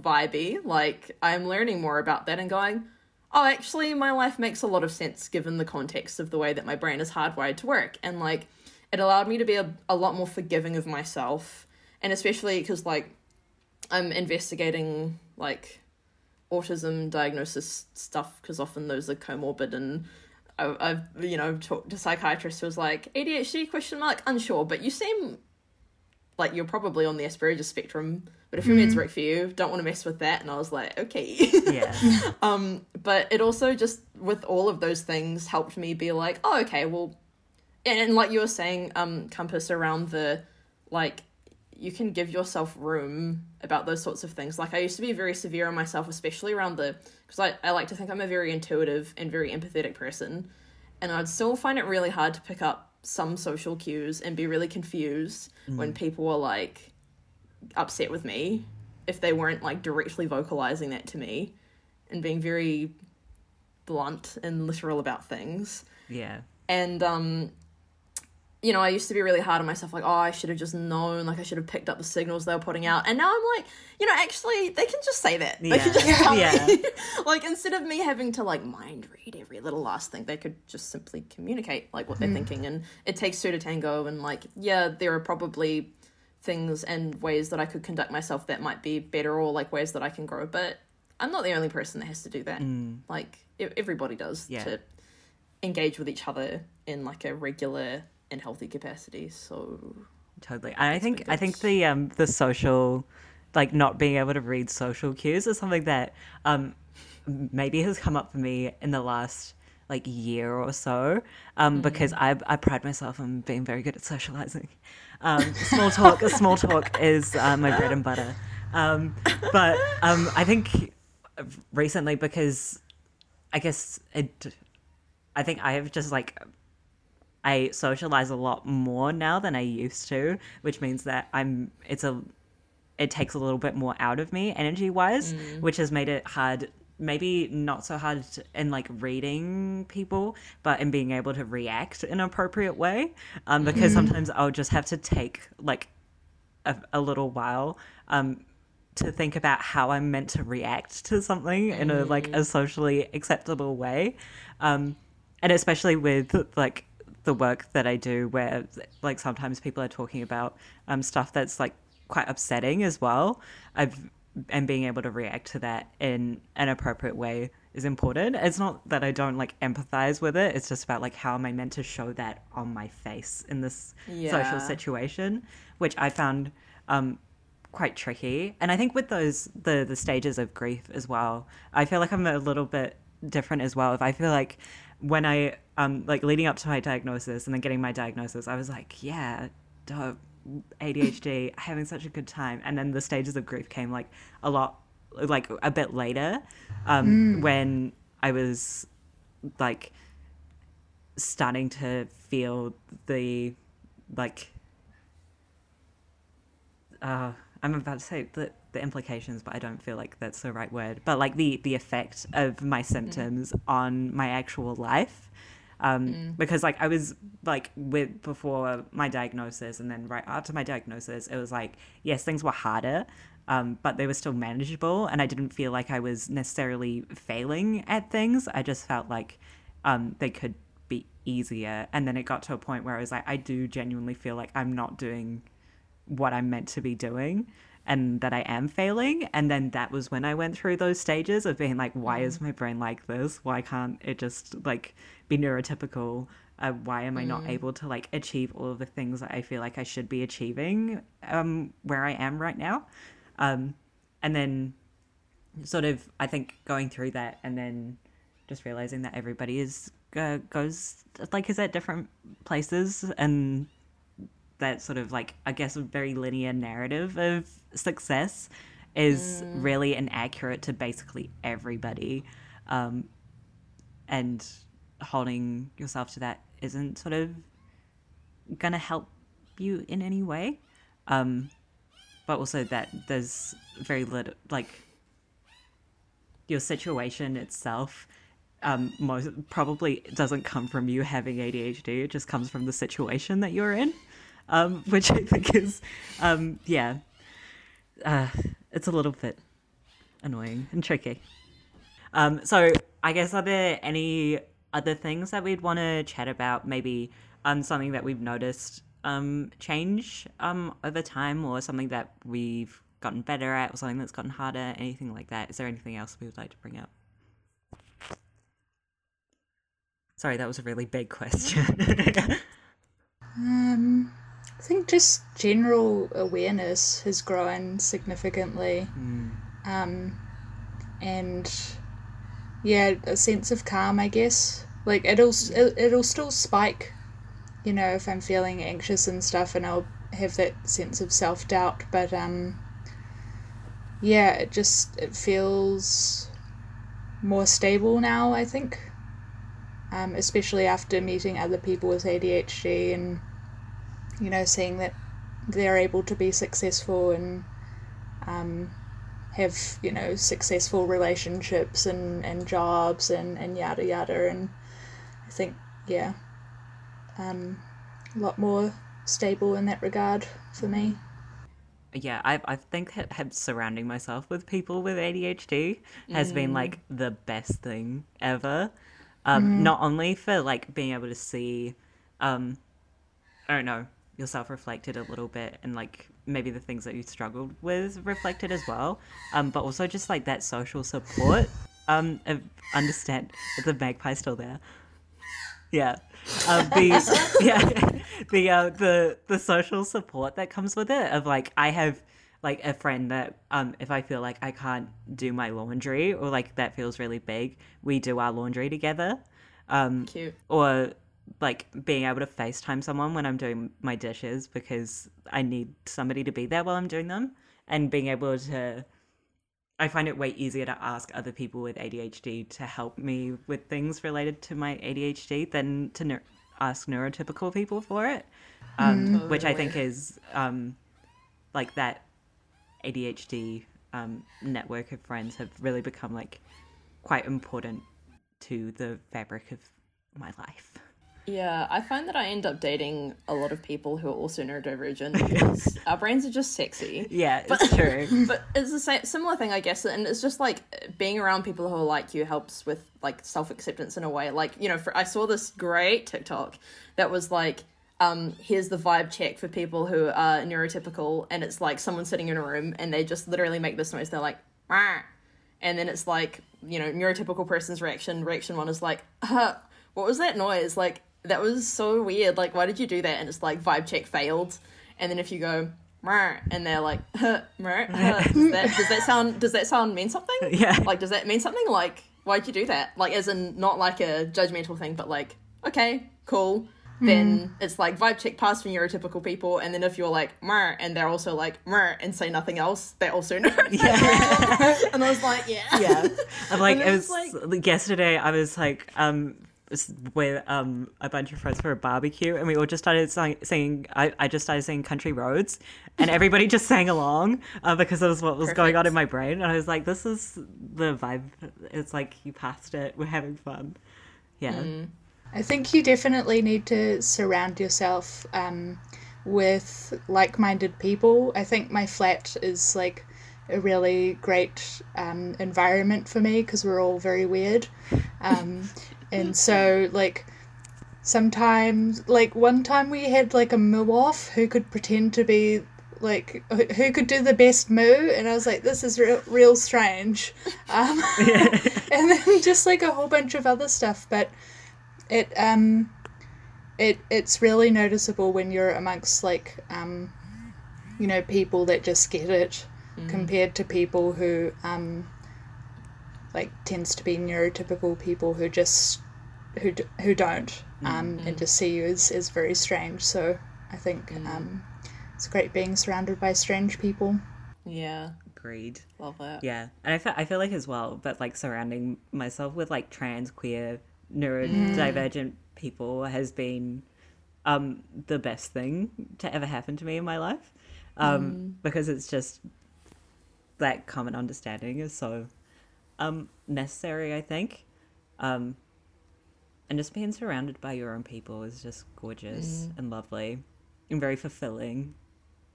B: vibey. Like i'm learning more about that and going oh actually my life makes a lot of sense given the context of the way that my brain is hardwired to work. And like it allowed me to be a, a lot more forgiving of myself and especially because like i'm investigating like autism diagnosis stuff because often those are comorbid and I, I've you know talked to psychiatrists who was like ADHD question mark unsure but you seem like you're probably on the Asperger's spectrum but if your meds work for you don't want to mess with that and I was like okay
A: Yeah.
B: um but it also just with all of those things helped me be like oh okay well and, and like you were saying um compass around the like you can give yourself room about those sorts of things. Like i used to be very severe on myself especially around the because I, I like to think i'm a very intuitive and very empathetic person. And i'd still find it really hard to pick up some social cues and be really confused when people were like upset with me if they weren't like directly vocalizing that to me and being very blunt and literal about things.
A: Yeah.
B: and um you know i used to be really hard on myself like oh i should have just known like i should have picked up the signals they were putting out. And now i'm like you know actually they can just say that. They can just tell
A: Yeah.
B: me like instead of me having to like mind read every little last thing they could just simply communicate like what they're hmm. thinking. And it takes two to tango and like yeah there are probably things and ways that i could conduct myself that might be better or like ways that i can grow but i'm not the only person that has to do that. Hmm. Like e- everybody does
A: Yeah.
B: to engage with each other in like a regular and healthy capacity. So
A: Totally. And I think I think the um the social like not being able to read social cues is something that um maybe has come up for me in the last like year or so um because I I pride myself on being very good at socializing. Um small talk small talk is uh, my bread and butter. Um but um I think recently because I guess it I think I have just like I socialize a lot more now than I used to, which means that I'm it's a it takes a little bit more out of me energy wise, which has made it hard maybe not so hard in like reading people, but in being able to react in an appropriate way. Um, because sometimes I'll just have to take like a, a little while um, to think about how I'm meant to react to something in a like a socially acceptable way, um, and especially with like the work that I do, where like sometimes people are talking about um, stuff that's like quite upsetting as well. I've and being able to react to that in an appropriate way is important. It's not that I don't like empathize with it. It's just about like how am I meant to show that on my face in this social situation, which I found um, quite tricky. And I think with those the the stages of grief as well, I feel like I'm a little bit different as well. If I feel like when I um like leading up to my diagnosis and then getting my diagnosis, I was like, yeah. ADHD, having such a good time. And then the stages of grief came like a lot, like a bit later, um, when I was like starting to feel the like uh I'm about to say the the implications, but I don't feel like that's the right word. But like the the effect of my symptoms on my actual life, um, because like I was like with before my diagnosis, and then right after my diagnosis, it was like yes, things were harder, um, but they were still manageable, and I didn't feel like I was necessarily failing at things. I just felt like um, they could be easier, and then it got to a point where I was like, I do genuinely feel like I'm not doing what I'm meant to be doing and that I am failing. And then that was when I went through those stages of being like, why is my brain like this? Why can't it just like be neurotypical? Uh, why am I not able to like achieve all of the things that I feel like I should be achieving um, where I am right now? Um, and then sort of, I think going through that and then just realizing that everybody is uh, goes like is at different places and that sort of like I guess a very linear narrative of success is really inaccurate to basically everybody, um, and holding yourself to that isn't sort of gonna help you in any way. Um, but also that there's very little like your situation itself um, most probably doesn't come from you having ADHD. It just comes from the situation that you're in, um, which I think is, um, yeah, uh, it's a little bit annoying and tricky. Um, so I guess are there any other things that we'd want to chat about? Maybe um something that we've noticed um change um over time or something that we've gotten better at or something that's gotten harder anything like that is there anything else we would like to bring up sorry that was a really big question
C: Um, think just general awareness has grown significantly. Um, and yeah, a sense of calm, I guess. Like it'll it, it'll still spike, you know, if I'm feeling anxious and stuff, and I'll have that sense of self doubt. But um, yeah, it just it feels more stable now. I think um, especially after meeting other people with ADHD and you know seeing that they're able to be successful and um, have you know successful relationships and, and jobs and, and yada yada and I think yeah um, a lot more stable in that regard for me.
A: yeah, I I think have surrounding myself with people with ADHD has been like the best thing ever. Um, Not only for like being able to see, um, I don't know, yourself reflected a little bit and like maybe the things that you struggled with reflected as well, um, but also just like that social support. Um, understand the magpie still there? Yeah. Um, the yeah the uh, the the social support that comes with it of like I have like a friend that um if I feel like I can't do my laundry or like that feels really big, we do our laundry together. Um
B: Cute.
A: or like being able to FaceTime someone when I'm doing my dishes because I need somebody to be there while I'm doing them. And being able to I find it way easier to ask other people with ADHD to help me with things related to my ADHD than to neu- ask neurotypical people for it, um, which I think is um, like that ADHD um, network of friends have really become like quite important to the fabric of my life.
B: Yeah, I find that I end up dating a lot of people who are also neurodivergent because our brains are just sexy.
A: Yeah, it's true.
B: But it's the same similar thing, I guess, and it's just like being around people who are like you helps with like self acceptance in a way. Like you know, for, I saw this great TikTok that was like, um, here's the vibe check for people who are neurotypical, and it's like someone sitting in a room and they just literally make this noise. They're like, Rah! and then it's like you know, neurotypical person's reaction. Reaction one is like, uh, what was that noise? Like that was so weird. Like why did you do that? And it's like vibe check failed. And then if you go. And they're like, huh, huh. Does, that, does that sound? Does that sound mean something?
A: Yeah.
B: Like, does that mean something? Like, why'd you do that? Like, as in not like a judgmental thing, but like, okay, cool. Then it's like vibe check pass for neurotypical people, and then if you're like mer and they're also like mer and say nothing else, they also know.
A: Yeah.
B: and I was like, yeah,
A: yeah. I'm like,
B: And
A: it was
B: like-
A: yesterday. I was like, um, with um a bunch of friends for a barbecue, and we all just started sing- singing. I, I just started singing "Country Roads," and everybody just sang along uh, because it was what was going on in my brain. And I was like, this is the vibe. It's like you passed it. We're having fun. Yeah.
C: I think you definitely need to surround yourself um, with like minded people. I think my flat is like a really great um, environment for me because we're all very weird. Um, and so, like, sometimes, like, one time we had like a moo off who could pretend to be like who- could do the best moo and i was like this is real, real strange. Um, and then just like a whole bunch of other stuff but it um it it's really noticeable when you're amongst like um you know people that just get it compared to people who um like tends to be neurotypical people who just who d- who don't um and just see you is, as very strange. So i think um it's great being surrounded by strange people.
B: Yeah,
A: Agreed.
B: love it.
A: Yeah, and I feel, I feel like as well, but like surrounding myself with like trans, queer, neurodivergent people has been um, the best thing to ever happen to me in my life, um, because it's just that common understanding is so um, necessary. I think, um, and just being surrounded by your own people is just gorgeous mm. and lovely and very fulfilling.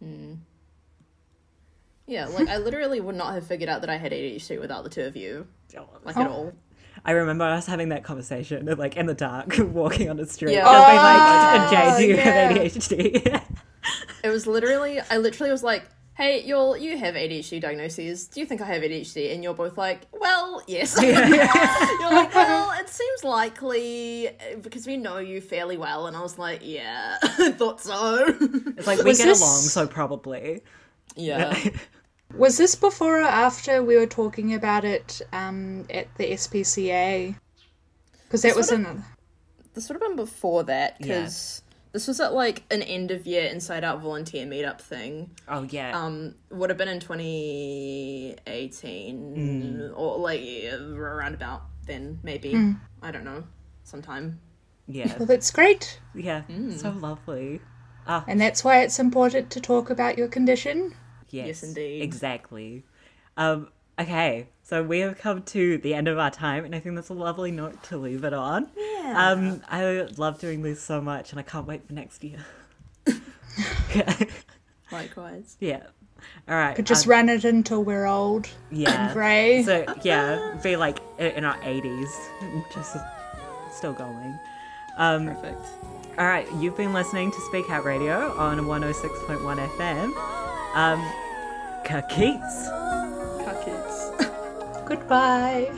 A: Mm.
B: Yeah, like I literally would not have figured out that I had ADHD without the two of you, like at oh. all.
A: I remember us having that conversation, like in the dark, walking on the street.
B: Yeah.
A: Being like,
C: Oh,
A: Jay, do you
C: yeah.
A: have ADHD?
B: It was literally, I literally was like, hey, you'll, you have ADHD diagnoses. Do you think I have ADHD? And you're both like, well, yes. you're like, well, it seems likely uh, because we know you fairly well. And I was like, yeah, I thought so.
A: it's like we
C: Was
A: get
C: this-
A: along, so probably.
B: yeah.
C: Was this before or after we were talking about it um, at the SPCA? Because that was
B: Sort
C: in.
B: This would have been before that
A: Yeah.
B: Because this was at like an end of year Inside Out volunteer meetup thing.
A: Oh yeah.
B: Um, would have been in 2018 or like yeah, around about then, maybe. I don't know, sometime.
A: yeah.
C: Well, that's great.
A: Yeah. So lovely. Ah.
C: And that's why it's important to talk about your condition.
A: Yes,
B: indeed.
A: Exactly. Um, okay, so we have come to the end of our time, and I think that's a lovely note to leave it on. Yeah. Um, I love doing this so much, and I can't wait for next year.
B: Likewise.
A: yeah. All right.
C: Could just
A: um,
C: run it until we're old
A: yeah.
C: and grey.
A: So yeah, be like in our eighties, just still going. Um,
B: Perfect.
A: all right, you've been listening to Speak Out Radio on 106.1 FM. Um, Kakeets.
C: Goodbye.